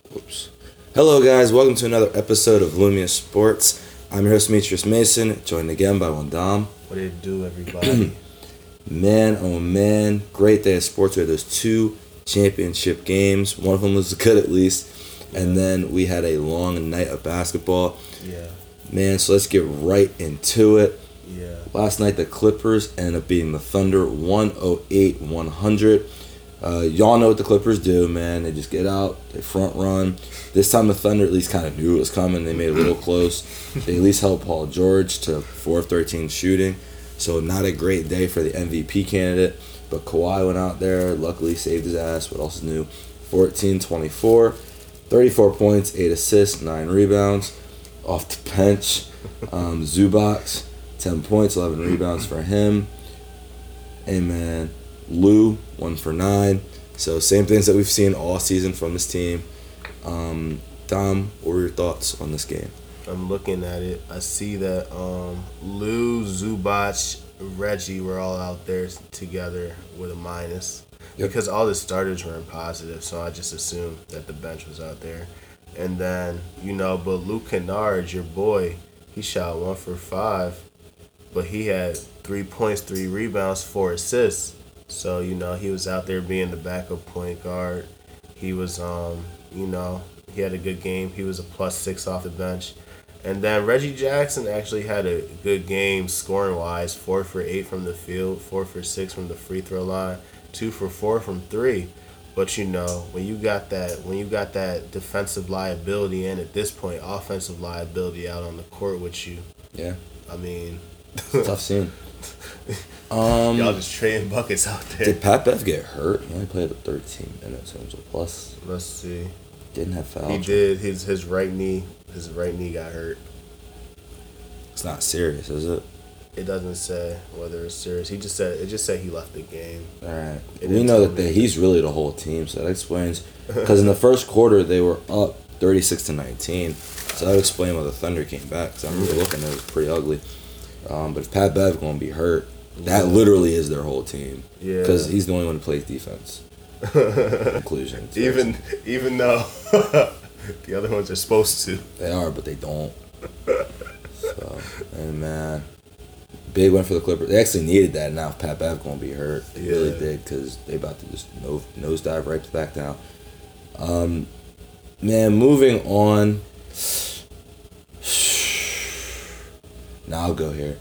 Oops. Hello, guys. Welcome to another episode of Lumia Sports. I'm your host, Demetrius Mason, joined again by Wandam. What did it do, everybody? Man, oh man, great day of sports. We had those two championship games. One of them was good, at least. And then we had a long night of basketball. yeah, Man, so let's get right into it. yeah. Last night, the Clippers ended up beating the Thunder 108 100. Uh, y'all know what the Clippers do, man. They just get out, they front run. This time, the Thunder at least kind of knew it was coming. They made it a little close. They at least held Paul George to 4 of 13 shooting. So, not a great day for the MVP candidate. But Kawhi went out there, luckily saved his ass. What else new? 14 24, 34 points, 8 assists, 9 rebounds. Off the bench, um, Zubac, 10 points, 11 rebounds for him. Hey Lou, 1 for 9. So, same things that we've seen all season from this team. Um, Dom, what were your thoughts on this game? I'm looking at it. I see that um, Lou, Zubac, Reggie were all out there together with a minus Yep. because all the starters were in positive. So I just assumed that the bench was out there. And then you know, but Luke Kennard, your boy, he shot one for five, but he had three points, three rebounds, four assists. So you know, he was out there being the backup point guard. He was, um, you know, he had a good game. He was a plus six off the bench. And then Reggie Jackson actually had a good game scoring wise. Four for eight from the field, four for six from the free throw line, two for four from three. But you know, when you got that when you got that defensive liability and at this point offensive liability out on the court with you, Yeah, I mean tough scene. Um, y'all just trading buckets out there. did Pat Bev get hurt? He only played 13 minutes, was a plus. Let's see. Didn't have fouls. He did his his right knee his right knee got hurt. It's not serious, is it? It doesn't say whether it's serious. He just said it just said he left the game. All right. It we know that the, he's really the whole team, so that explains. Because in the first quarter they were up thirty six to nineteen, so that would explain why the Thunder came back. Because I remember looking, it was pretty ugly. Um, but if Pat Bev gonna be hurt, that Yeah. literally is their whole team. Yeah. Because he's the only one who plays defense. Conclusion. Even even though the other ones are supposed to. they are, but they don't. So and man, big win for the Clippers. They actually needed that. Now if Pat Bev gonna be hurt, they really did because they about to just nose nosedive right back down. Um, man, moving on. Now I'll go here.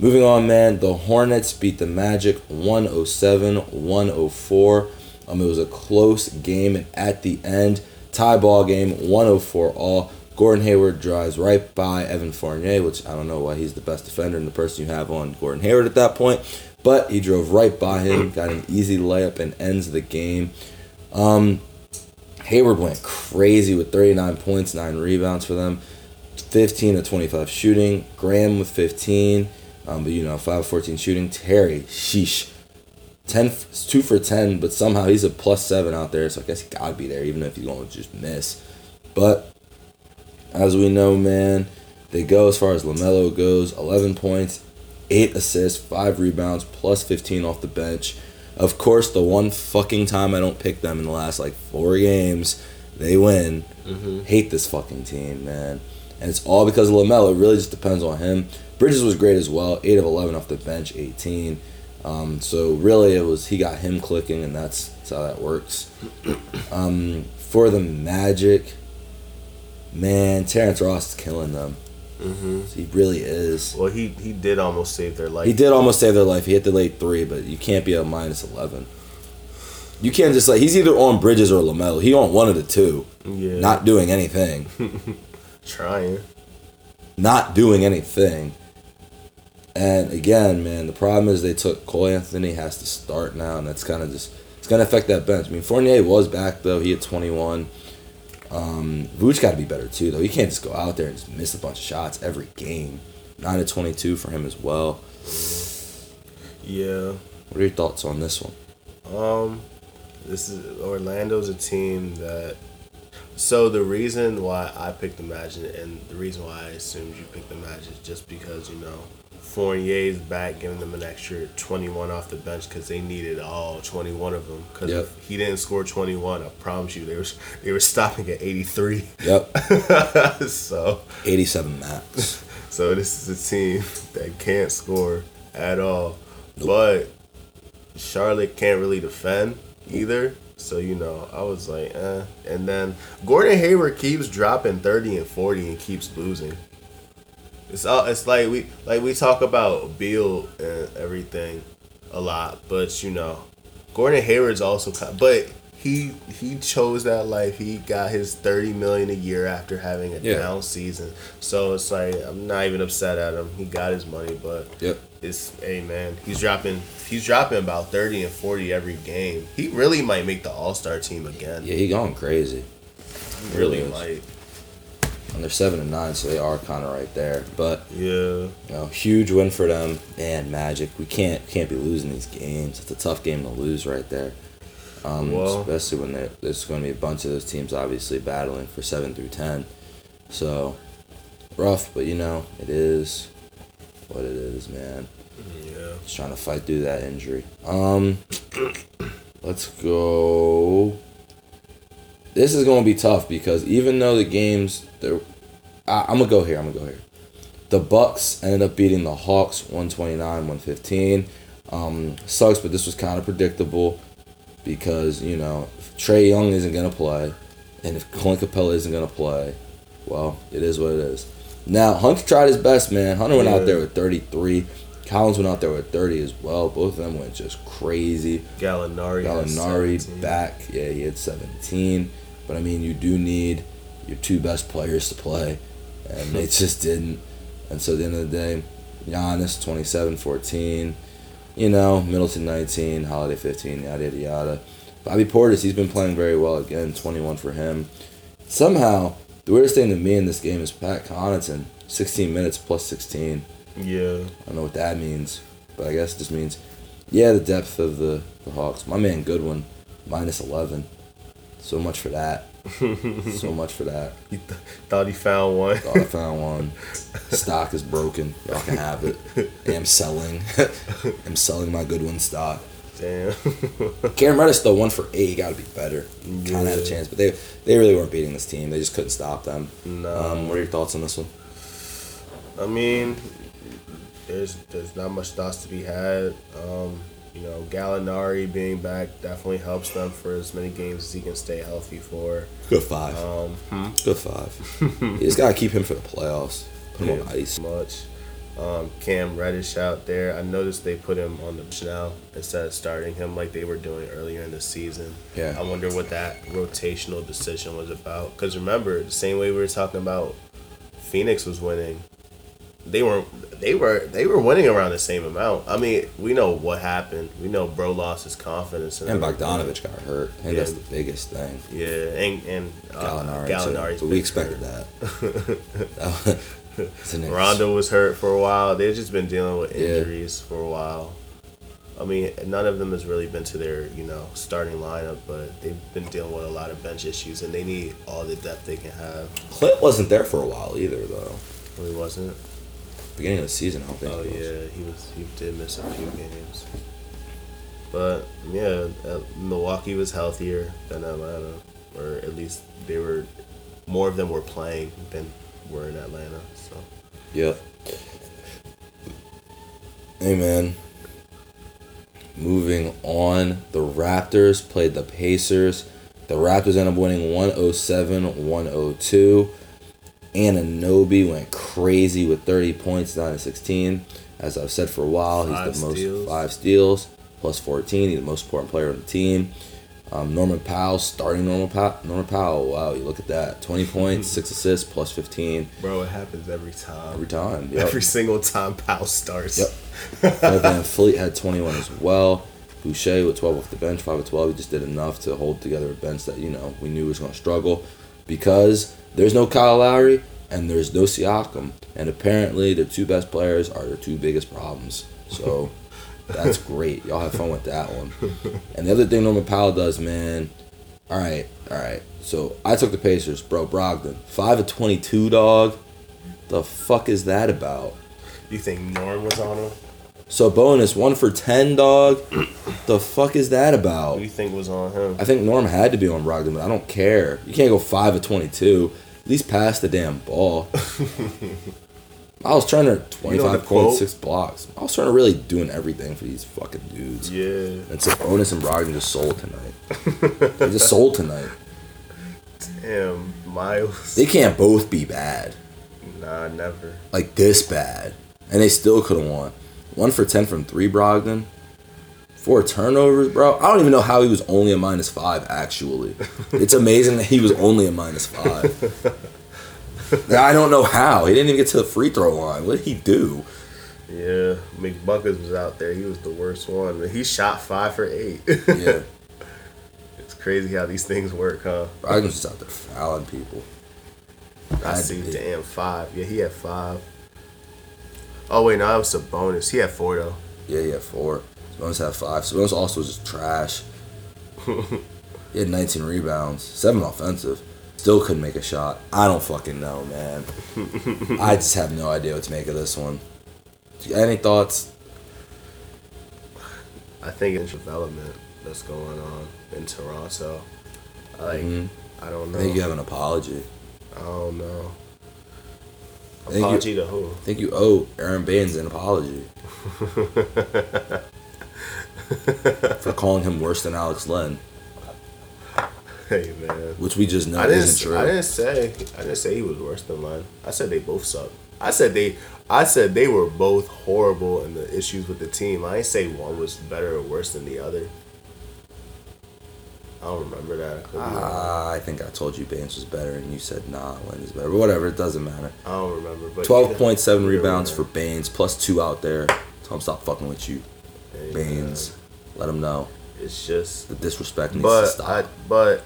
Moving on, man. The Hornets beat the Magic 107 104. Um, it was a close game, and at the end, tie ball game 104 all. Gordon Hayward drives right by Evan Fournier, which I don't know why he's the best defender and the person you have on Gordon Hayward at that point, but he drove right by him, got an easy layup, and ends the game. Um, Hayward went crazy with 39 points, 9 rebounds for them, 15 to 25 shooting. Graham with 15, um, but you know, 5 14 shooting. Terry, sheesh. 10, 2 for 10, but somehow he's a plus 7 out there, so I guess he gotta be there, even if he's going to just miss. But as we know, man, they go as far as LaMelo goes 11 points, 8 assists, 5 rebounds, plus 15 off the bench. Of course, the one fucking time I don't pick them in the last like four games, they win. Hate this fucking team, man. And it's all because of LaMelo. It really just depends on him. Bridges was great as well 8 of 11 off the bench, 18. Um, so really, it was he got him clicking, and that's, that's how that works. Um, for the Magic, man, Terrence Ross is killing them. hmm He really is. Well, he he did almost save their life. He did almost save their life. He hit the late three, but you can't be a minus eleven. You can't just like he's either on Bridges or Lamelo. He on one of the two, Yeah. not doing anything, trying. not doing anything. And again, man, the problem is they took Cole Anthony has to start now, and that's kind of just it's gonna affect that bench. I mean, Fournier was back though; he had twenty one. Um, Vooch got to be better too, though. He can't just go out there and just miss a bunch of shots every game. Nine to twenty two for him as well. Yeah. What are your thoughts on this one? Um, this is Orlando's a team that. So the reason why I picked the Magic and the reason why I assumed you picked the Magic is just because you know Fournier's back, giving them an extra 21 off the bench because they needed all 21 of them. Because Yep. if he didn't score 21, I promise you, they were they were stopping at 83. Yep. so, 87 max. so this is a team that can't score at all. But Charlotte can't really defend either. So you know, I was like, eh. And then Gordon Hayward keeps dropping 30 and 40 and keeps losing. It's all it's like we like we talk about Bill and everything a lot, but you know, Gordon Hayward's also but he he chose that life. He got his 30 million a year after having a Yeah. down season. So it's like I'm not even upset at him. He got his money, but Yep. it's hey man, he's dropping he's dropping about 30 and 40 every game. He really might make the All-Star team again. Yeah, he going crazy. He really is. might. And they're seven and nine, so they are kind of right there. But Yeah. you know, huge win for them. and Magic, we can't can't be losing these games. It's a tough game to lose right there. Um, Well- especially when there- there's going to be a bunch of those teams obviously battling for seven through ten. So rough, but you know it is what it is, man. Yeah. Just trying to fight through that injury. Um, let's go. This is going to be tough because even though the games, they're, I, I'm gonna go here. I'm gonna go here. The Bucks ended up beating the Hawks 129 115. Um, sucks, but this was kind of predictable because you know Trae Young isn't gonna play, and if Clint Capela isn't gonna play, well, it is what it is. Now Hunter tried his best, man. Hunter went out there with 33. Collins went out there with 30 as well. Both of them went just crazy. Gallinari. Gallinari back, yeah, he had 17. But I mean, you do need your two best players to play, and they just didn't. And so at the end of the day, Giannis 27 14, you know, Middleton 19, Holiday 15, yada yada yada. Bobby Portis, he's been playing very well again, 21 for him. Somehow, the weirdest thing to me in this game is Pat Connaughton, 16 minutes plus 16. Yeah. I don't know what that means, but I guess it just means, yeah, the depth of the, the Hawks. My man Goodwin, minus 11. So much for that. so much for that. He th- thought he found one. Thought I found one. Stock is broken. Y'all can have it. I'm selling. I'm selling my Goodwin stock. Damn. Cam Reddish though, one for eight. Got to be better. Kind of had a chance, but they they really weren't beating this team. They just couldn't stop them. No. Um, what are your thoughts on this one? I mean, there's there's not much thoughts to be had. Um, you know, Gallinari being back definitely helps them for as many games as he can stay healthy for. Good five. Um, hmm? Good five. you just gotta keep him for the playoffs. Put him on ice. much. Um, Cam Reddish out there. I noticed they put him on the bench now instead of starting him like they were doing earlier in the season. Yeah. I wonder what that rotational decision was about. Because remember, the same way we were talking about Phoenix was winning, they were they were they were winning around the same amount. I mean, we know what happened. We know Bro lost his confidence. And Bogdanovich got hurt. I think that's the biggest thing. Yeah, and and uh, Gallinari. but we expected hurt. that. Rondo was hurt for a while. They've just been dealing with Yeah. injuries for a while. I mean, none of them has really been to their, you know, starting lineup, but they've been dealing with a lot of bench issues, and they need all the depth they can have. Clint wasn't there for a while either, though. Really wasn't. Beginning of the season, I don't think. Oh yeah, he was. He did miss a few games. But yeah, uh, Milwaukee was healthier than Atlanta, or at least they were. More of them were playing than were in Atlanta. So Yep. Hey man. Moving on, the Raptors played the Pacers. The Raptors ended up winning 107 102. Anunoby went crazy with 30 points, 9 to 16. As I've said for a while, he's Five the most steals. five steals, plus 14. He's the most important player on the team. Um, Norman Powell, starting Norman Powell. Norman Powell, wow, you look at that. 20 points, 6 assists, plus 15 bro, it happens every time. every time. Yep. Every single time Powell starts. Yep. Van Fleet had 21 as well. Boucher with 12 off the bench, 5 of 12. He just did enough to hold together a bench that, you know, we knew was going to struggle because there's no Kyle Lowry and there's no Siakam. And apparently, their two best players are their two biggest problems. So that's great. Y'all have fun with that one. And the other thing Norman Powell does, man. All right, all right. So I took the Pacers, bro. Brogdon, 5 of 22, dog. The fuck is that about? You think Norm was on him? Sabonis one for ten, dog. the fuck is that Who about? do you think was on him? I think Norm had to be on Brogdon, but I don't care. You can't go five of twenty-two. At least pass the damn ball. I was trying to twenty-five point six blocks. I was trying to really doing everything for these fucking dudes. Yeah. And Sabonis and Brogdon just sold tonight. they just sold tonight. Damn, Myles. They can't both be bad. Nah, never. Like this bad. And they still could have won. One for ten from three Brogdon. Four turnovers, bro. I don't even know how he was only a minus five, actually. It's amazing that he was only a minus five. I don't know how. He didn't even get to the free throw line. What did he do? Yeah, McBuckets was out there. He was the worst one. He shot five for eight. Yeah. it's crazy how these things work, huh? Brogdon's just out there fouling people. I Had see. Damn, five. Yeah, he had five. Oh wait, no, that was Sabonis. He had four though. Yeah, he had four. Sabonis had five. Sabonis also was just trash. he had 19 rebounds, seven offensive. Still couldn't make a shot. I don't fucking know, man. I just have no idea what to make of this one. Do you got Any thoughts? I think it's development that's going on in Toronto. I Like, Mhm. I don't I know. think you have an apology. I don't know. I think you- Apology to who? I think you owe Aron Baynes an apology for calling him worse than Alex Len, Hey man. which we just know isn't true. I didn't say. I didn't say he was worse than Len. I said they both suck. I said they. I said they were both horrible in the issues with the team. I didn't say one was better or worse than the other. I don't remember that. I could. Ah, I think I told you Baynes was better, and you said nah, Len is better. But whatever, it doesn't matter. I don't remember. But Twelve point seven rebounds for Baynes, plus two out there. Tell him stop fucking with you, Baynes. Let him know It's just. the disrespect needs to But stop. I. But.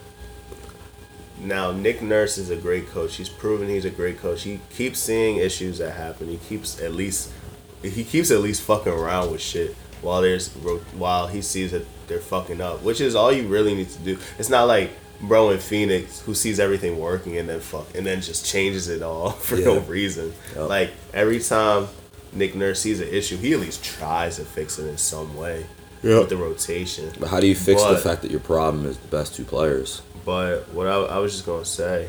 Now Nick Nurse is a great coach. He's proven he's a great coach. He keeps seeing issues that happen. He keeps at least. He keeps at least fucking around with shit while there's while he sees that they're fucking up, which is all you really need to do. It's not like bro in Phoenix who sees everything working and then fuck and then just changes it all for no reason. Yup. Like every time Nick Nurse sees an issue, he at least tries to fix it in some way with the rotation. but how do you fix the fact that your problem is the best two players? But what I, I was just gonna say,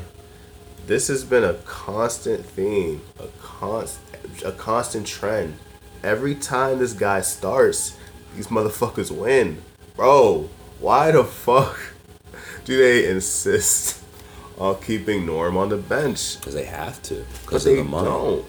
this has been a constant theme, a const, a constant trend. Every time this guy starts, these motherfuckers win, bro. Why the fuck do they insist on keeping Norm on the bench? Because they have to. Because they the money. don't.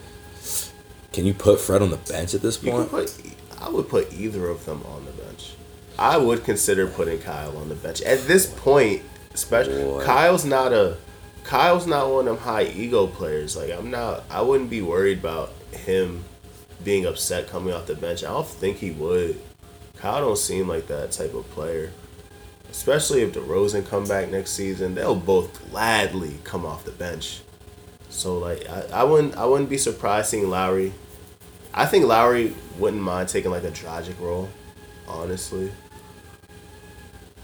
Can you put Fred on the bench at this point? put, I would put either of them on the bench. I would consider putting Kyle on the bench at this point. Especially. Kyle's not a Kyle's not one of them high ego players. Like I'm not. I wouldn't be worried about him being upset coming off the bench. I don't think he would. Kyle don't seem like that type of player. Especially if DeRozan come back next season, they'll both gladly come off the bench. So like I, I wouldn't I wouldn't be surprised seeing Lowry I think Lowry wouldn't mind taking like a tragic role, honestly.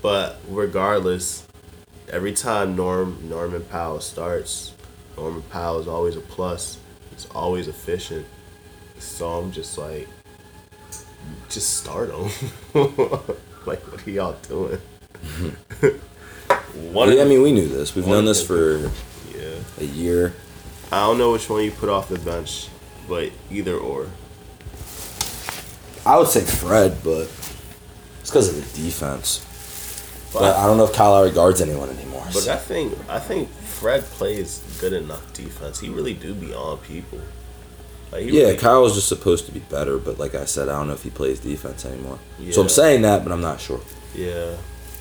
But regardless, every time Norm Norman Powell starts, Norman Powell is always a plus. He's always efficient. So I'm just like, just start him. like, what are y'all doing? One of Yeah, I mean, we knew this. We've known this for yeah. a year. I don't know which one you put off the bench, but either or. I would say Fred, but it's because of the defense. But I don't know if Kyle Lowry guards anyone anymore. But so- I think I think Fred plays good enough defense. He really do be on people. Like, yeah, really- Kyle was just supposed to be better, but like I said, I don't know if he plays defense anymore. So I'm saying that, but I'm not sure. Yeah,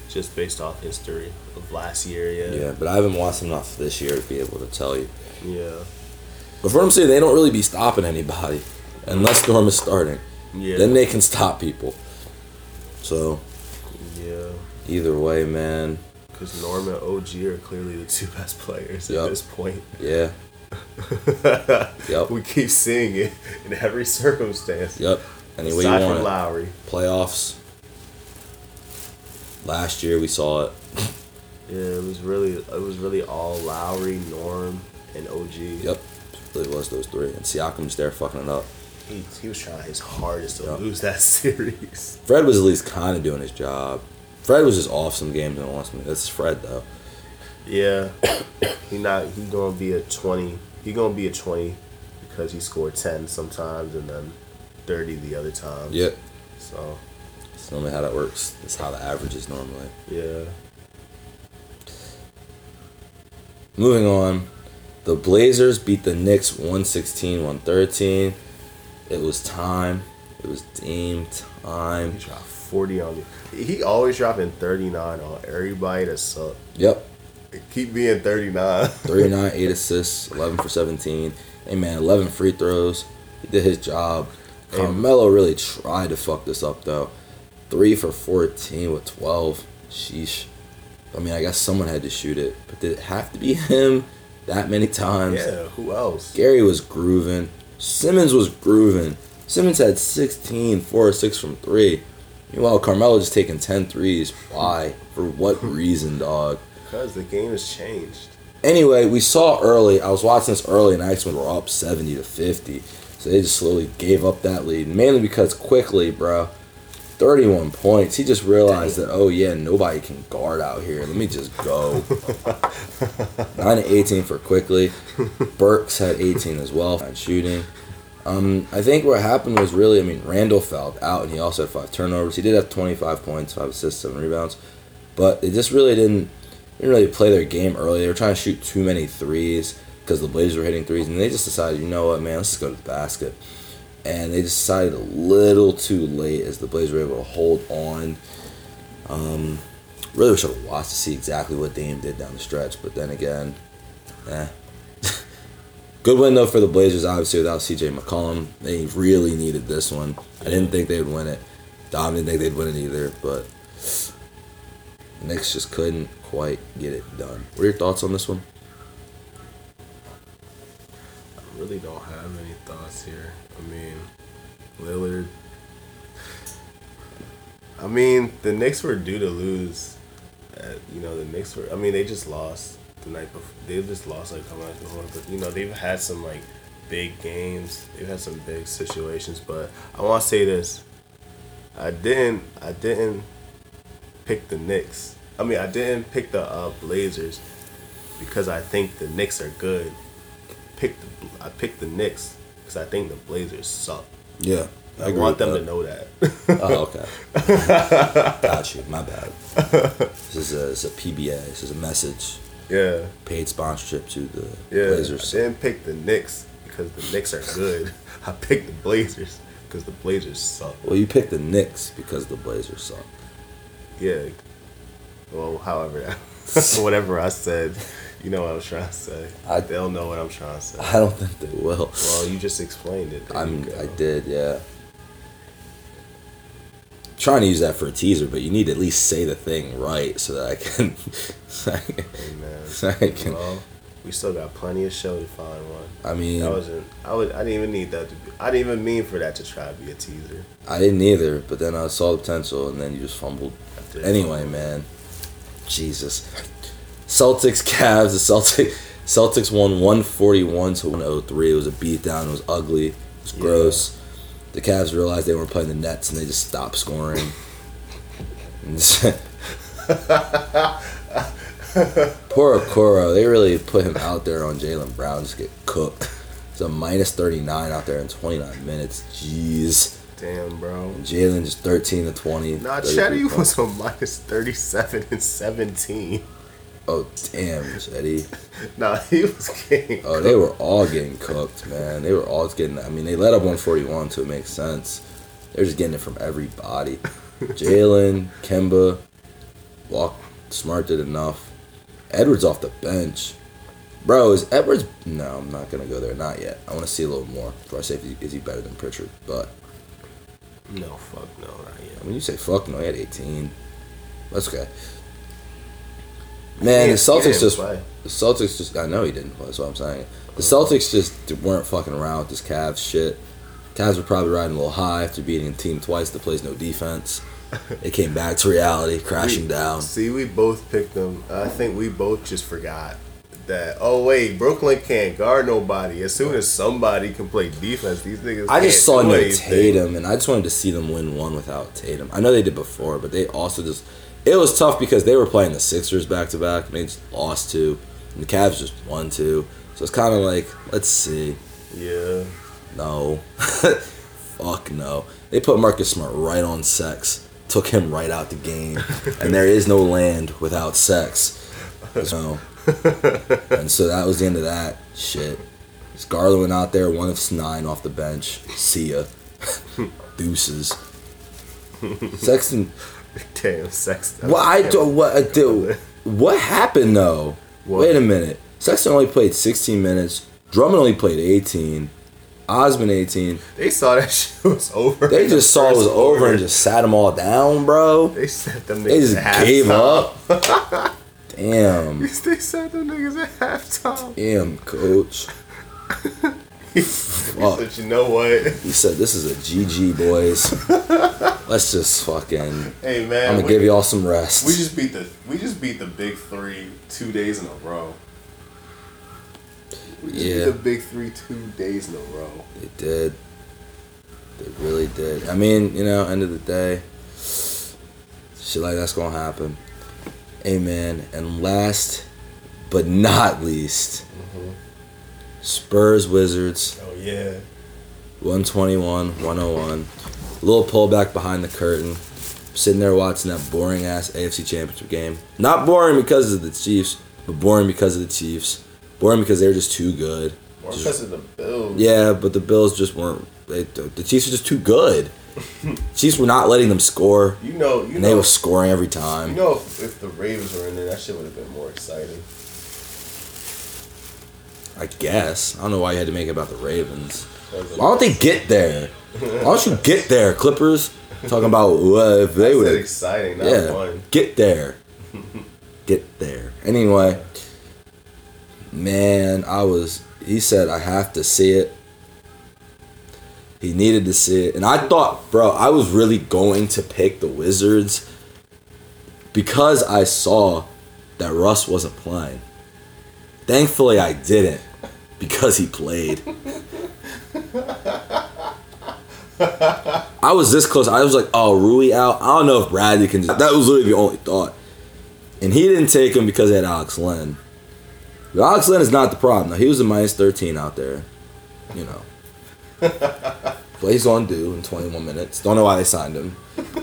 just based off history of last year. Yeah. Yeah, but I haven't watched enough this year to be able to tell you. Yeah. But for I'm saying, they don't really be stopping anybody unless Norm is starting. Yeah. Then they can stop people. So yeah. either way, man. Because Norm and OG are clearly the two best players Yup. at this point. Yeah. Yep. We keep seeing it in every circumstance. Yep. Any way you want from it. Lowry. Playoffs. Last year we saw it. Yeah, it was really it was really all Lowry, Norm, and OG. Yep. It was those three. And Siakam's there fucking it up. he, he was trying his hardest to Yeah. lose that series. Fred was at least kind of doing his job. Fred was just off some games and lost me. That's Fred though. Yeah, he not he gonna be a twenty. He gonna be a twenty because he scored ten sometimes and then thirty the other times. Yep. So It's normally how that works. That's how the average is normally. yeah, Moving on, the Blazers beat the Knicks 116 113. It was time. It was Dame time. he dropped forty on me. He always dropping thirty nine on everybody that suck. Yep. Keep being thirty nine. 39, 8 assists, 11 for 17. Hey man, 11 free throws. He did his job. Carmelo really tried to fuck this up though. 3 for 14 with 12. Sheesh. I mean, I guess someone had to shoot it, but did it have to be him that many times? yeah, who else? Gary was grooving. Simons was grooving. Simons had 16, 4 or 6 from 3. Meanwhile, Carmelo just taking 10 threes. Why? For what reason, dog? Because the game has changed. Anyway, we saw early. I was watching this early, and X-Men were up 70 to 50. So they just slowly gave up that lead. Mainly because Quickley, bro, 31 points. He just realized that, oh, yeah, nobody can guard out here. Let me just go. 9 to 18 for Quickley. Burks had 18 as well on shooting. Um, I think what happened was really, I mean, Randle fouled out, and he also had five turnovers. He did have 25 points, five assists, seven rebounds. But they just really didn't, didn't really play their game early. They were trying to shoot too many threes because the Blazers were hitting threes, and they just decided, you know what, man, let's just go to the basket. And they decided a little too late as the Blazers were able to hold on. Um, really wish I would watched to see exactly what Dame did down the stretch, but then again, eh. Good win though for the Blazers, obviously without CJ McCollum. They really needed this one. I didn't think they would win it. Dom didn't think they'd win it either, but Knicks just couldn't quite get it done. What are your thoughts on this one? I really don't have any thoughts here. I mean, Lillard. I mean, the Knicks were due to lose. At, you know, the Knicks were. I mean, they just lost the night before. They just lost like a night before, but you know, they've had some like big games. They've had some big situations. But I want to say this. I didn't. I didn't pick the Knicks. I mean, I didn't pick the uh, Blazers because I think the Knicks are good. Picked the, I picked the Knicks because I think the Blazers suck. Yeah. I, want them to know that. Oh, okay. Got you. My bad. This is a, it's a PBA. This is a message. yeah, Paid sponsorship to the yeah. Blazers. I didn't pick the Knicks because the Knicks are good. I picked the Blazers because the Blazers suck. Well, you picked the Knicks because the Blazers suck. Yeah. Well, however, whatever I said, you know what I was trying to say. I- They'll know what I'm trying to say. I don't think they will. Well, you just explained it. You. I did. Yeah. Trying to use that for a teaser, but you need to at least say the thing right so that I can. so I can- Hey, so I can- Well, we still got plenty of show to find one. I mean, I wasn't. I would. I didn't even need that to be. I didn't even mean for that to try to be a teaser. I didn't either, but then I saw the potential, and then you just fumbled. I. Anyway, man, Jesus, Celtics, Cavs. The Celtics, Celtics won one forty one to one hundred three. It was a beatdown. It was ugly. It was Yeah. gross. The Cavs realized they weren't playing the Nets, and they just stopped scoring. Poor Okoro, they really put him out there on Jaylen Brown, just get cooked. It's a minus 39 out there in 29 minutes. Jeez. Damn, bro. Jaylen just 13 to 20. Nah, 33 Chetty points. was on minus thirty-seven and seventeen. Oh, damn, Chetty. Nah, he was getting. Oh, they were all getting cooked, man. They were all getting, I mean, they let up 141, so it makes sense. They're just getting it from everybody. Jaylen, Kemba, Walk, Smart did enough. Edwards off the bench. Bro, is Edwards. No, I'm not going to go there. Not yet. I want to see a little more before I say if he, is he better than Pritchard. But, No, fuck no, not I yet. mean, you say fuck no, he had 18. That's okay. Man, the Celtics just play. the Celtics just I know he didn't play, that's what I'm saying. The Celtics just weren't fucking around with this Cavs shit. Cavs were probably riding a little high after beating a team twice that plays no defense. It came back to reality, crashing We- down. See, we both picked them. I think we both just forgot that. Oh wait, Brooklyn can't guard nobody. As soon as somebody can play defense, these niggas. I just saw no. Tatum, and I just wanted to see them win one without Tatum. I know they did before, but they also just it was tough because they were playing the Sixers back to back, and they just lost two, and the Cavs just won two. So it's kind of like, let's see. Yeah. No, fuck no. They put Marcus Smart right on sex, took him right out the game, and there is no land without sex. So, and so that was the end of that shit. Scarlett went out there, one of nine off the bench. See ya. Deuces. Sexton. Damn, sex. What uh, I do? What I do? What happened though? What? Wait a minute. Sexton only played 16 minutes. Drummond only played 18. Osman 18. They saw that shit was over. They just saw it was over and just sat them all down, bro. They set them They just gave up. Damn. they set them niggas at halftime. Damn, coach. He Fuck. said, you know what? He said, this is a GG, boys. Let's just fucking. Hey man, I'm gonna we, give y'all some rest. we just beat the we just beat the big three two days in a row. We just Yeah. beat the big three two days in a row. They did. They really did. I mean, you know, end of the day, shit like that's gonna happen. Amen. And last but not least, Spurs Wizards Oh yeah. 121 101. A little pullback behind the curtain. Sitting there watching that boring ass AFC Championship game. Not boring because of the Chiefs, but boring because of the Chiefs. Boring because they were just too good. Just- because of the Bills. Yeah, but the Bills just weren't. They, the Chiefs were just too good. Chiefs were not letting them score, You know, you and they were scoring every time. you know, if, if the Ravens were in there, that shit would have been more exciting. I guess. I don't know why you had to make it about the Ravens. Why don't they get there? Why don't you get there, Clippers? Talking about what if they would. exciting, not Yeah, fun. get there. Get there. Anyway, man, I was. He said I have to see it. He needed to see it, and I thought, bro, I was really going to pick the Wizards because I saw that Russ wasn't playing. Thankfully, I didn't because he played. I was this close. I was like, oh, Rui out. I don't know if Bradley can. That was literally the only thought. And he didn't take him because he had Alex Len. But Alex Len is not the problem. Now, he was a minus 13 out there. You know. Going to do in 21 minutes. Don't know why they signed him.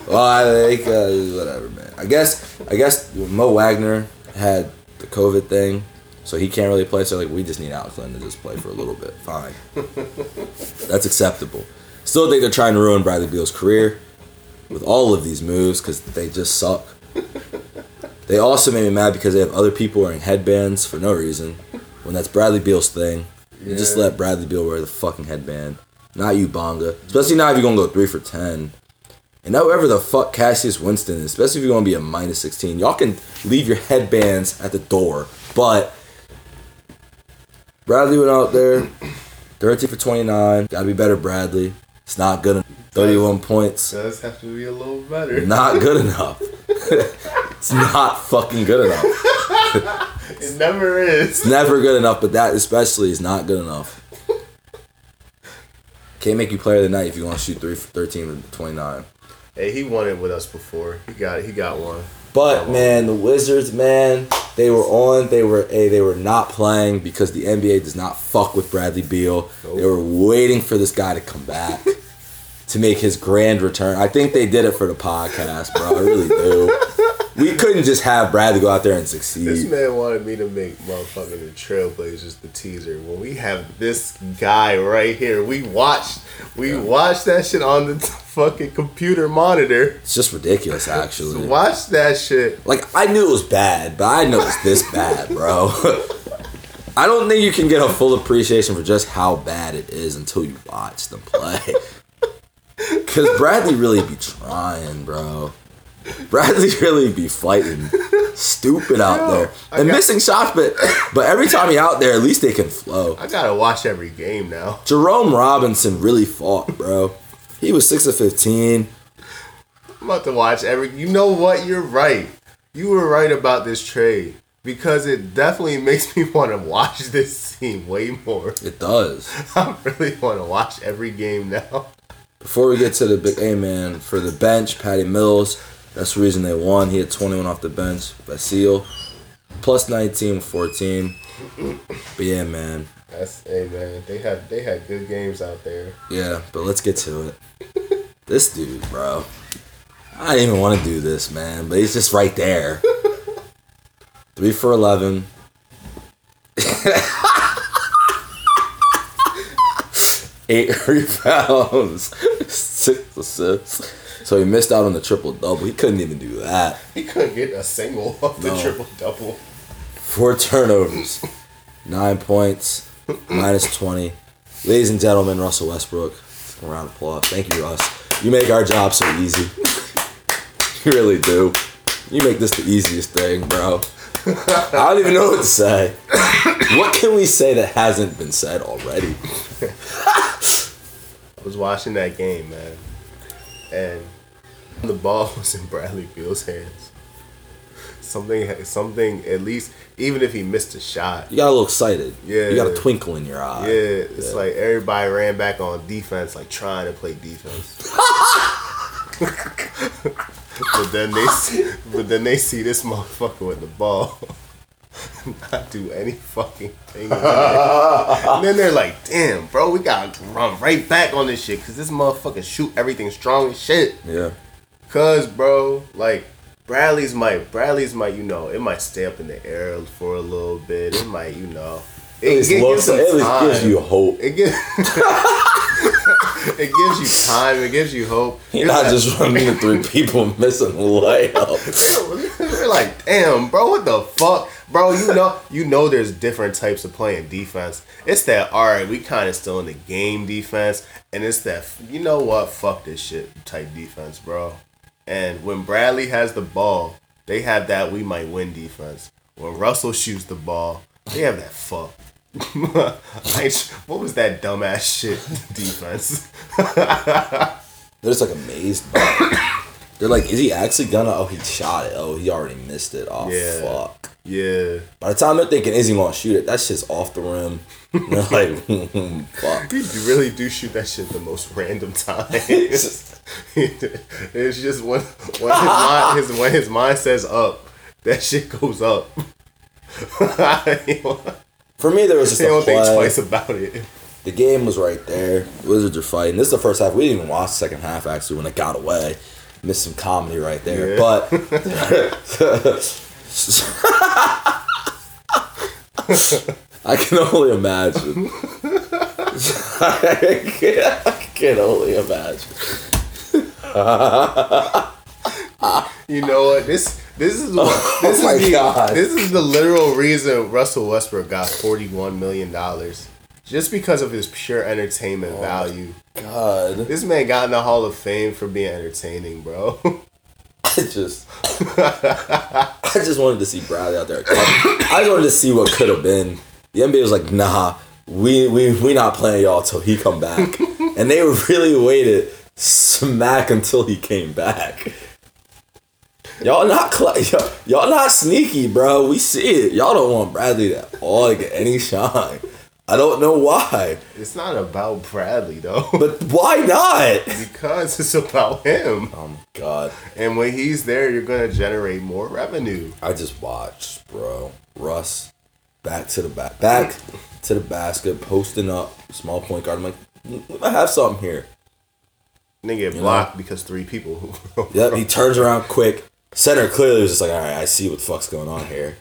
Well, I think, uh, whatever, man. I guess, I guess Mo Wagner had the COVID thing. So he can't really play. So, like, we just need Alex Len to just play for a little bit. Fine. That's acceptable. Still think they're trying to ruin Bradley Beal's career with all of these moves because they just suck. They also made me mad because they have other people wearing headbands for no reason. When that's Bradley Beal's thing, you just let Bradley Beal wear the fucking headband, not you, Bonga. Especially now if you're gonna go three for ten, and now whoever the fuck Cassius Winston is, especially if you're gonna be a minus sixteen, y'all can leave your headbands at the door. But Bradley went out there, thirteen for twenty nine. Gotta be better, Bradley. It's not good. enough. Thirty-one points. Does have to be a little better. Not good enough. it's not fucking good enough. It never is. It's never good enough, but that especially is not good enough. Can't make you player of the night if you want to shoot three for 13 or 29. Hey, he won it with us before. He got he got one. But man, the Wizards, man, they were on. They were a. They were not playing because the NBA does not fuck with Bradley Beal. They were waiting for this guy to come back to make his grand return. I think they did it for the podcast, bro. I really do. We couldn't just have Bradley go out there and succeed. This man wanted me to make motherfucking the Trailblazers the teaser. When we have this guy right here, we watched we watched that shit on the fucking computer monitor. It's just ridiculous, actually. Watch that shit. Like I knew it was bad, but I know it's this bad, bro. I don't think you can get a full appreciation for just how bad it is until you watch them play. Cause Bradley really be trying, bro. Bradley really be fighting stupid out Yo, there I and got- missing shots, but but every time he out there, at least they can flow. I gotta watch every game now. Jerome Robinson really fought, bro. He was six of fifteen. I'm about to watch every. You know what? You're right. You were right about this trade. because it definitely makes me want to watch this team way more. It does. I really want to watch every game now. Before we get to the big A man, for the bench, Patty Mills, that's the reason they won. He had 21 off the bench. Basile, plus 19 with 14. But yeah, man. That's hey man, they had they had good games out there. Yeah, but let's get to it. this dude, bro. I didn't even want to do this, man, but he's just right there. Three for 11. Eight rebounds, six assists. So he missed out on the triple double. He couldn't even do that. He couldn't get a single off the No. triple double. Four turnovers, nine points, minus 20. Ladies and gentlemen, Russell Westbrook. A round of applause. Thank you, Russ. You make our job so easy. you really do. You make this the easiest thing, bro. I don't even know what to say. what can we say that hasn't been said already? I was watching that game, man, and the ball was in Bradley Beal's hands. Something, something. At least, even if he missed a shot, You got a little excited. Yeah. You got a twinkle in your eye. yeah, it's like everybody ran back on defense, like trying to play defense. but then they, see, but then they see this motherfucker with the ball. Not do any fucking thing. and then they're like, "Damn, bro, we gotta run right back on this shit because this motherfucker shoot everything strong as shit." Yeah. Cause bro, like Bradley's might Bradley's might you know it might stay up in the air for a little bit. It might you know it, least, gives at them least gives you hope. It gives it gives you time. It gives you hope. You're It's not like- just running three people missing a layup. We're like, damn, bro, what the fuck, bro? You know, you know, there's different types of playing defense. It's that all right, we kind of still in the game defense, and it's that you know what, fuck this shit type defense, bro. And when Bradley has the ball, they have that we might win defense. When Russell shoots the ball, they have that fuck. Like, what was that dumbass shit defense? They're just like amazed by it. They're like, is he actually gonna? Oh, he shot it. Oh, he already missed it. Oh, Yeah. fuck. Yeah, By the time they're thinking, is he gonna shoot it? That shit's off the rim. Like, fuck. Do- really do shoot that shit the most random times. it's just when when his mind his when his mind says up, that shit goes up. For me, there was just he a don't think twice about it. The game was right there. Wizards are fighting. This is the first half. We didn't even watch the second half actually when it got away. Missed some comedy right there. Yeah. But I can only imagine. I, can, I can only imagine. You know what? This this is what oh this Oh my is the, God. this is the literal reason Russell Westbrook got forty one million dollars. Just because of his pure entertainment Oh. value. God, This man got in the Hall of Fame for being entertaining, bro. I just, I just wanted to see Bradley out there. I just wanted to see what could have been. The NBA was like, nah, we we we not playing y'all till he come back, and they really waited smack until he came back. Y'all not cl- y'all, y'all not sneaky, bro. We see it. Y'all don't want Bradley to all get any shine. I don't know why, it's not about Bradley though. but why not? because it's about him. Oh my god. And when he's there, you're gonna generate more revenue. I just watched, bro. Russ back to the back, back to the basket, posting up, small point guard. I'm like, "Mm, I have something here. And get You blocked because three people. Yep. He turns around quick. Center clearly was just like, all right, I see what the fuck's going on here.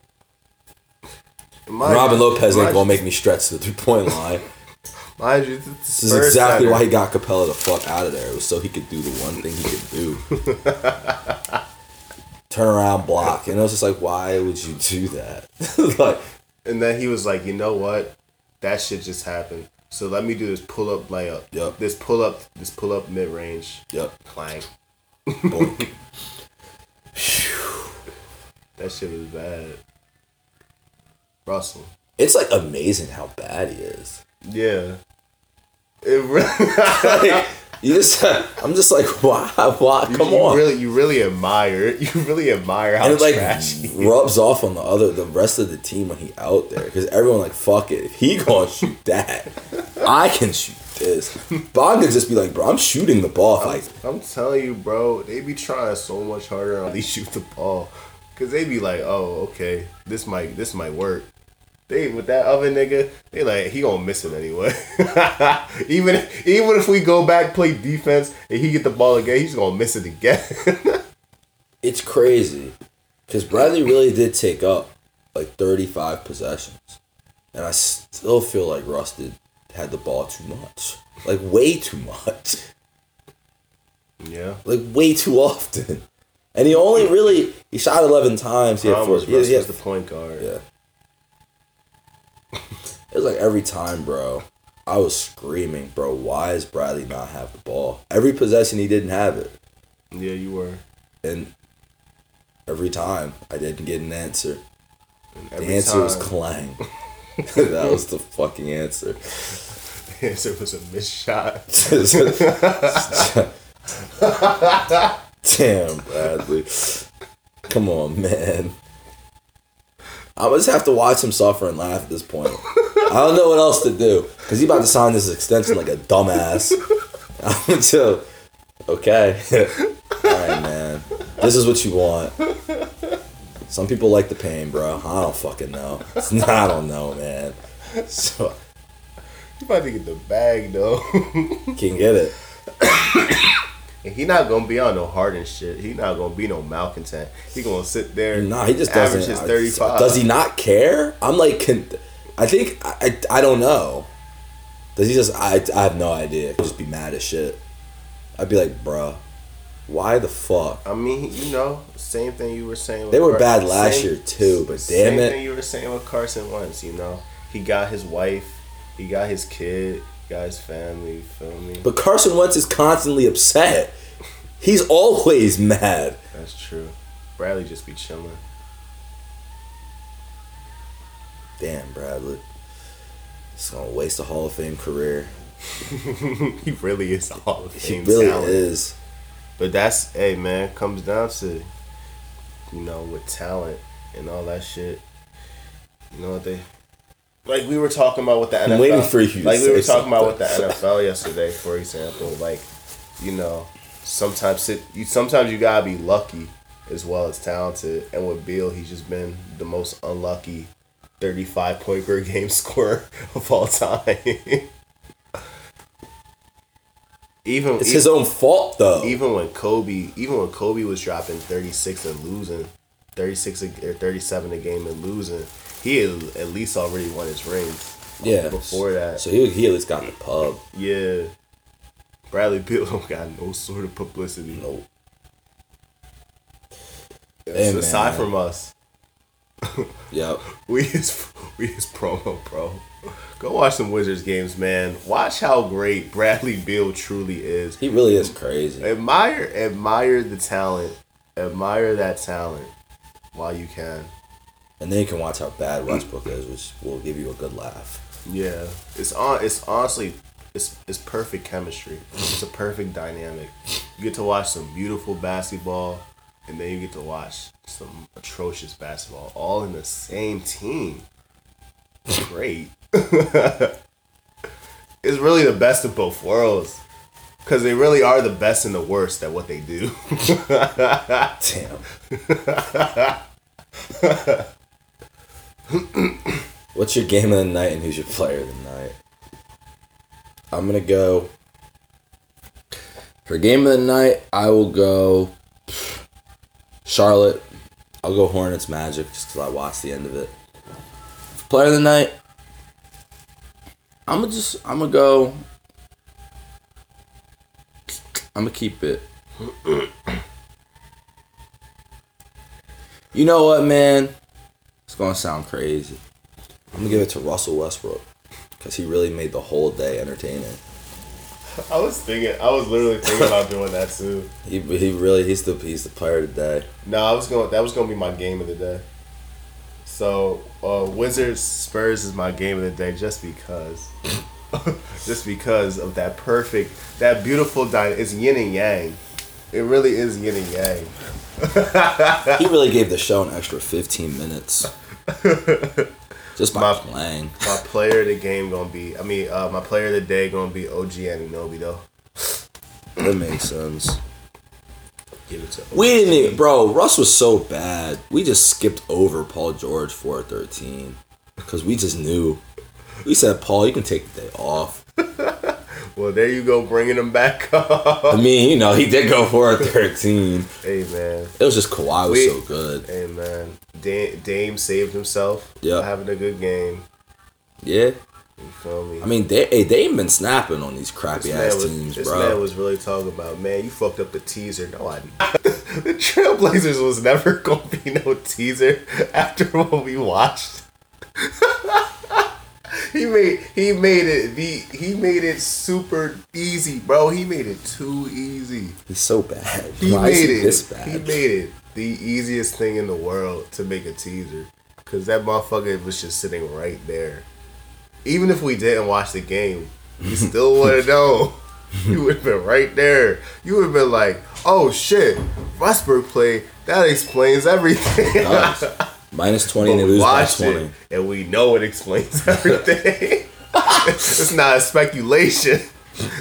Mind Robin Lopez ain't gonna make me stretch the three point line. Mind you, This is exactly center- why he got Capela the fuck out of there. It was so he could do the one thing he could do. Turn around, block, and I was just like, why would you do that? like, And then he was like, you know what? That shit just happened. So let me do this pull up layup. Yup. This pull up, this pull up mid range. yep, Clank. boink. That shit was bad. Russell. It's like amazing how bad he is. Yeah. It really, like, You just, I'm just like, why? Why? You, Come you on. really, you really admire. You really admire how and it like rubs off on the other, the rest of the team when he out there because everyone like, fuck it. If he gonna shoot that, I can shoot this. Bond could just be like, bro, I'm shooting the ball. Like, I'm telling you, bro, they be trying so much harder on these shoot the ball, cause they be like, oh, okay, this might, this might work. They with that other nigga, they like he gonna miss it anyway. even even if we go back play defense and he get the ball again, he's gonna miss it again. it's crazy because Bradley really did take up like 35 possessions, and I still feel like Russ did had the ball too much, like way too much, yeah, like way too often. And he only really he shot 11 times. He had four. was He he had- was the point guard. yeah. It was like every time, bro. I was screaming, bro. Why is Bradley not have the ball? Every possession he didn't have it, yeah, you were. and every time I didn't get an answer. The answer was Clang. that was the fucking answer. The answer was a missed shot. Damn, Bradley. Come on, man. I just have to watch him suffer and laugh at this point. I don't know what else to do because he about to sign this extension like a dumbass. I'm chill. Okay. All right, man. This is what you want. Some people like the pain, bro. I don't fucking know. I don't know, man. So You about to get the bag though. can get it. And he not gonna be on no Harden shit. He not gonna be no malcontent. He gonna sit there. Nah, he just average doesn't. thirty five. Does he not care? I'm like, can, I think I, I, I don't know. Does he just? I, I have no idea. Just be mad as shit. I'd be like, bruh, why the fuck? I mean, you know, same thing you were saying. With They were Car- bad last same- year too, but same damn it, thing you were saying with Carson Wentz. You know, he got his wife, he got his kid, his family. You feel me? But Carson Wentz is constantly upset. He's always mad. That's true. Bradley just be chilling. Damn, Bradley. It's gonna waste a Hall of Fame career. he really is a Hall of Fame. He really talent. is. But that's hey man, comes down to you know with talent and all that shit. You know what they like we were talking about with the NFL. waiting for you like we were talking about with the. NFL yesterday, for example. Like you know, sometimes it, you sometimes you gotta be lucky as well as talented. And with Beal, he's just been the most unlucky thirty-five point per game scorer of all time. even It's even- his own fault though. even when Kobe, even when Kobe was dropping thirty six and losing, thirty six or thirty seven a game and losing, he at least already won his rings. yeah. Before that, So he, he at least got in the pub. yeah, Bradley Beal don't got no sort of publicity. Nope. Hey, aside from us, Yep. we is we is promo, bro. Go watch some Wizards games, man. Watch how great Bradley Beal truly is. He really is crazy. Admire, admire the talent. Admire that talent while you can. And then you can watch how bad Westbrook is, which will give you a good laugh. Yeah, it's on. It's honestly, it's it's perfect chemistry. It's a perfect dynamic. You get to watch some beautiful basketball, and then you get to watch some atrocious basketball, all in the same team. Great. it's really the best of both worlds, because they really are the best and the worst at what they do. Damn. What's your game of the night and who's your player of the night? I'm gonna go for game of the night. I will go Charlotte. I'll go Hornets Magic just because I watched the end of it. For player of the night, I'm gonna just I'm gonna go. I'm gonna keep it. You know what, man? It's gonna sound crazy. I'm gonna give it to Russell Westbrook because he really made the whole day entertaining. I was thinking. I was literally thinking about doing that too. He, he really he's the he's the player of the day. No, I was going. That was going to be my game of the day. So, uh, Wizards Spurs is my game of the day just because. just because of that perfect, that beautiful dy It's yin and yang. It really is yin and yang. He really gave the show an extra 15 minutes. Just by My- playing. My player of the game gonna be. I mean, uh, my player of the day gonna be OG Anunoby though. That makes sense. Give it to. OG. We didn't even, bro. Russ was so bad. We just skipped over Paul George for 13 because we just knew. We said, Paul, you can take the day off. Well, there you go, bringing him back up. I mean, you know, he did go for a 13. hey man, It was just Kawhi was We- so good. hey man. Dame, Dame saved himself. Yeah. having a good game. Yeah. You feel me? I mean, they hey, they ain't been snapping on these crappy This ass was, teams, this bro. man was really talking about, man, you fucked up the teaser. No, I didn't. the Trailblazers was never going to be no teaser after what we watched. He made he made it the he made it super easy, bro. He made it too easy. He's so bad. He Why made it. this bad? He made it the easiest thing in the world to make a teaser, cause that motherfucker was just sitting right there. Even if we didn't watch the game, we still would have known. You would have been right there. You would have been like, "Oh shit, Westbrook played. That explains everything." Does. Minus 20 and they lose by 20. it, and we know it explains everything. it's not a speculation.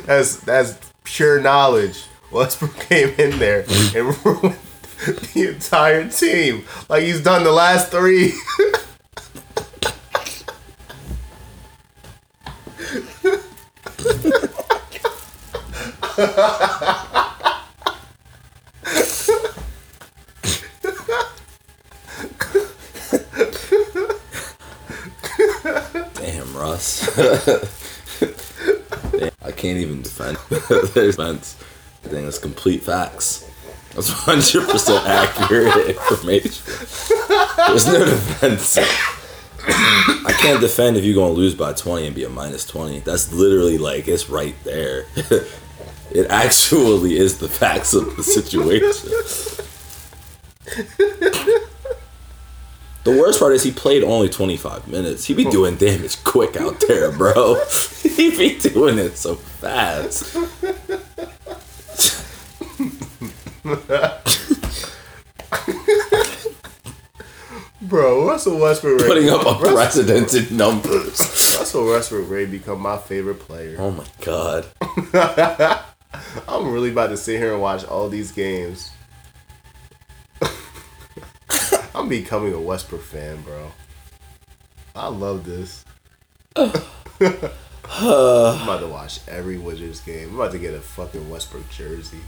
That's that's pure knowledge. Westbrook came in there and ruined the entire team, like he's done the last three. Damn, Russ. Damn, I can't even defend. There's defense. I think that's complete facts. That's 100% accurate information. There's no defense. I can't defend if you're going to lose by 20 and be a minus 20. That's literally like, it's right there. it actually is the facts of the situation. The worst part is he played only 25 minutes. He be doing damage quick out there, bro. he be doing it so fast. Bro, Russell Westbrook ready, Putting up unprecedented numbers. Russell Westbrook to become my favorite player. Oh my god. I'm really about to sit here and watch all these games. I'm becoming a Westbrook fan, bro. I love this. I'm about to watch every Wizards game. I'm about to get a fucking Westbrook jersey.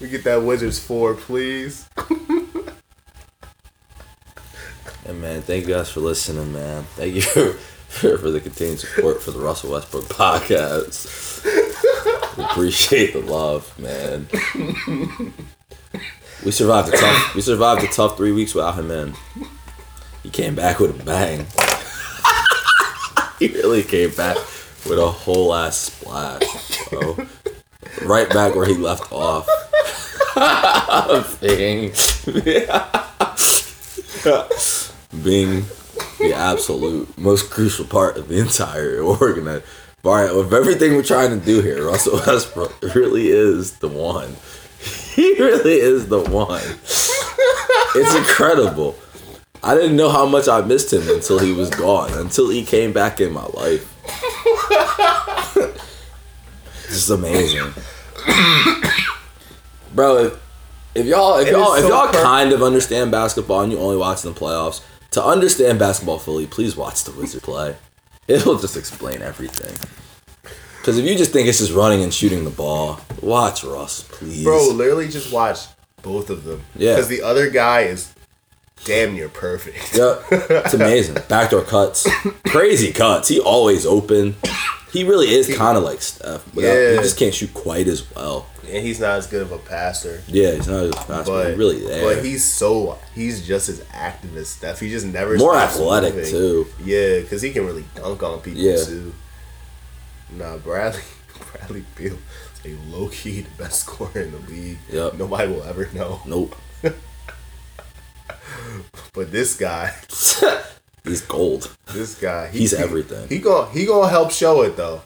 we get that Wizards four, please. And man, thank you guys for listening, man. Thank you for, for the continued support for the Russell Westbrook podcast. Appreciate the love, man. We survived the tough. We survived the tough three weeks without him man. He came back with a bang. he really came back with a whole ass splash, bro. Right back where he left off. Bing. Being the absolute most crucial part of the entire All right, with everything we're trying to do here, Russell Westbrook really is the one. He really is the one. It's incredible. I didn't know how much I missed him until he was gone, until he came back in my life. This is amazing. Bro, if, if y'all if It y'all if so y'all per- kind of understand basketball and you only watch the playoffs, to understand basketball fully, please watch the Wizard play. It'll just explain everything. Because if you just think it's just running and shooting the ball, watch Russ, please. Bro, literally just watch both of them. Yeah. Because the other guy is damn near perfect. Yep. It's amazing. Backdoor cuts. Crazy cuts. He always open. He really is kind of like Steph. But Yeah. He just can't shoot quite as well. And he's not as good of a passer. Yeah, he's not as fast, but, But really there. But he's so he's just as active as Steph. He just never More athletic, moving. too. Yeah, because he can really dunk on people Yeah. too. Nah, Bradley Bradley Beal is a low key the best scorer in the league. Yep. Nobody will ever know. nope. But this guy, He's gold. this guy, he, He's he- everything. He go he gonna help show it though.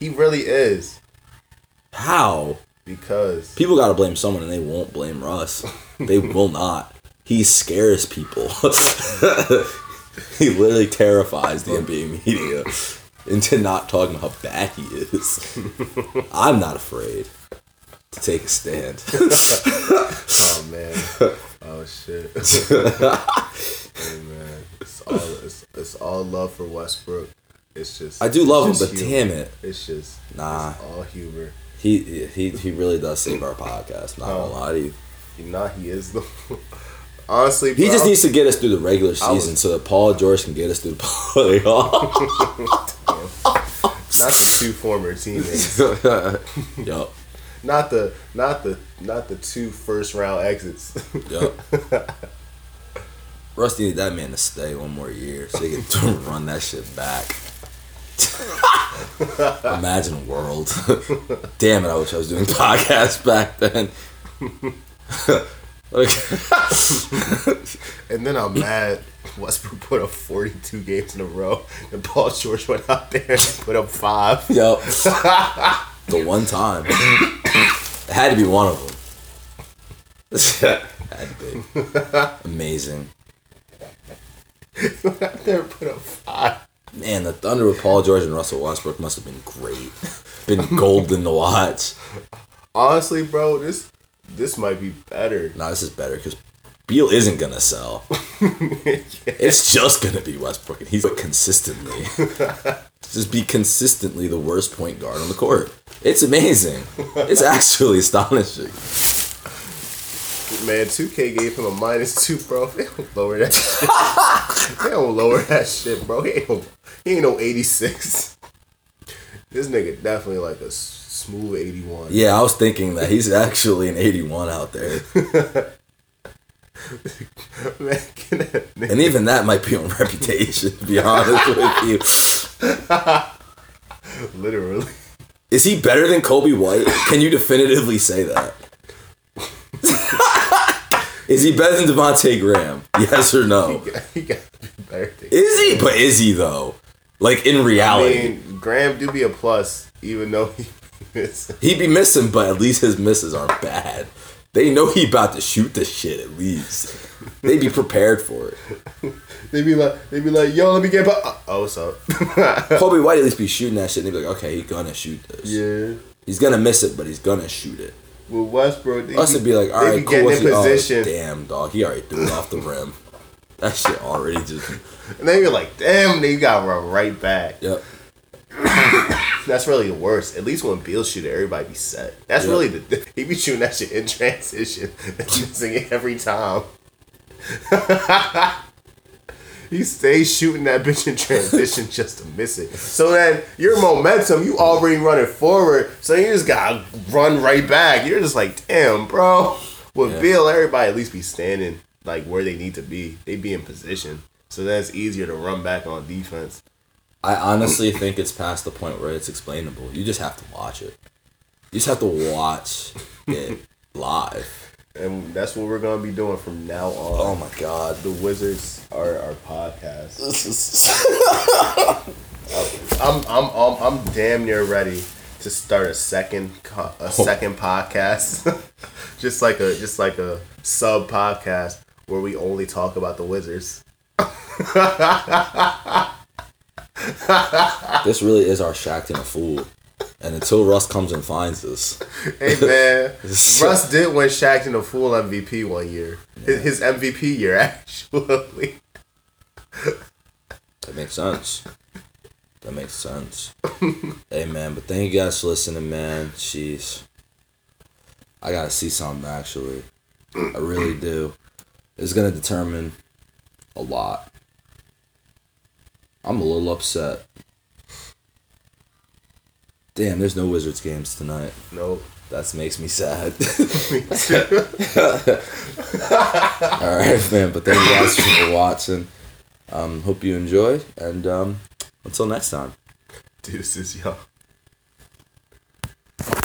He really is How? because People got to blame someone, and they won't blame Russ. They will not. He scares people. he literally terrifies the NBA media into not talking about how bad he is. I'm not afraid to take a stand. oh man, oh shit. hey man, all it's, it's all love for Westbrook. It's just I do love him, but just damn it, It's just Nah. it's all humor. he he he really does save our podcast. Not gonna Oh. lie to you. Know he is the. Honestly, He bro, just needs to get us through the regular I was- season so that Paul George can get us through the playoffs. not the two former teammates, yup, not the not the not the two first round exits. yup. Russ needed that man to stay one more year so he could run that shit back. Imagine a world. Damn it! I wish I was doing podcasts back then. And then I'm mad. Westbrook put up 42 games in a row, and Paul George went out there and put up five. Yup. the one time. It had to be one of them. had to be. Amazing. out there and put up five. Man, the Thunder with Paul George and Russell Westbrook must have been great. Been golden to watch. Honestly, bro, this this might be better. Nah, this is better because Beal isn't gonna sell. It's just gonna be Westbrook, and he's but consistently. just be consistently the worst point guard on the court. It's amazing. It's actually astonishing. Man, 2K gave him a minus two, bro. They don't lower that shit. they don't lower that shit, bro. He ain't no, he ain't no 86. This nigga definitely like a smooth 81. Yeah, I was thinking that he's actually an 81 out there. Man. And even that might be on reputation, to be honest with you. Literally. Is he better than Coby White? Can you definitively say that? Is he better than Devonte' Graham? Yes or no? he got to be better Is he? But is he though? Like in I reality, mean, Graham do be a plus, even though he is. he'd be missing, but at least his misses aren't bad. They know he about to shoot the shit at least. They be prepared for it. They be like, they be like, yo, let me get back. Uh, oh, what's up? Coby White at least be shooting that shit. And they be like, okay, he's gonna shoot this. yeah. He's gonna miss it, but he's gonna shoot it. With Westbrook, they Us would be like, all right, cool. What's in oh, position, damn, dog. He already threw it off the rim. That shit already just. and then you're like, damn, they got to run right back. Yep. That's really the worst. At least when Beal shoot it, everybody be set. That's Yeah. really the he be shooting that shit in transition, and missing it every time. he stays shooting that bitch in transition just to miss it. So then your momentum, you already running forward, so you just gotta run right back. You're just like, damn, bro. With Yeah. Beal, everybody at least be standing like where they need to be. They be in position, so that's easier to run back on defense. I honestly think it's past the point where it's explainable. You just have to watch it. You just have to watch it live. And that's what we're gonna be doing from now on. Oh my god. the Wizards are our podcast. I'm I'm I'm, I'm damn near ready to start a second a oh. second podcast, just like a just like a sub podcast where we only talk about the Wizards. This really is our Shaqtin' a fool. And until Russ comes and finds us, Hey man, Russ did win Shaqtin' a fool MVP one year. His, his MVP year actually. that makes sense. That makes sense. hey man, but thank you guys for listening, man. Jeez. I gotta see something actually. I really do. It's gonna determine a lot. I'm a little upset. Damn, there's no Wizards games tonight. Nope. That makes me sad. All right, man. But thank you guys for watching. Um, hope you enjoyed, and um, until next time. Deuces, y'all.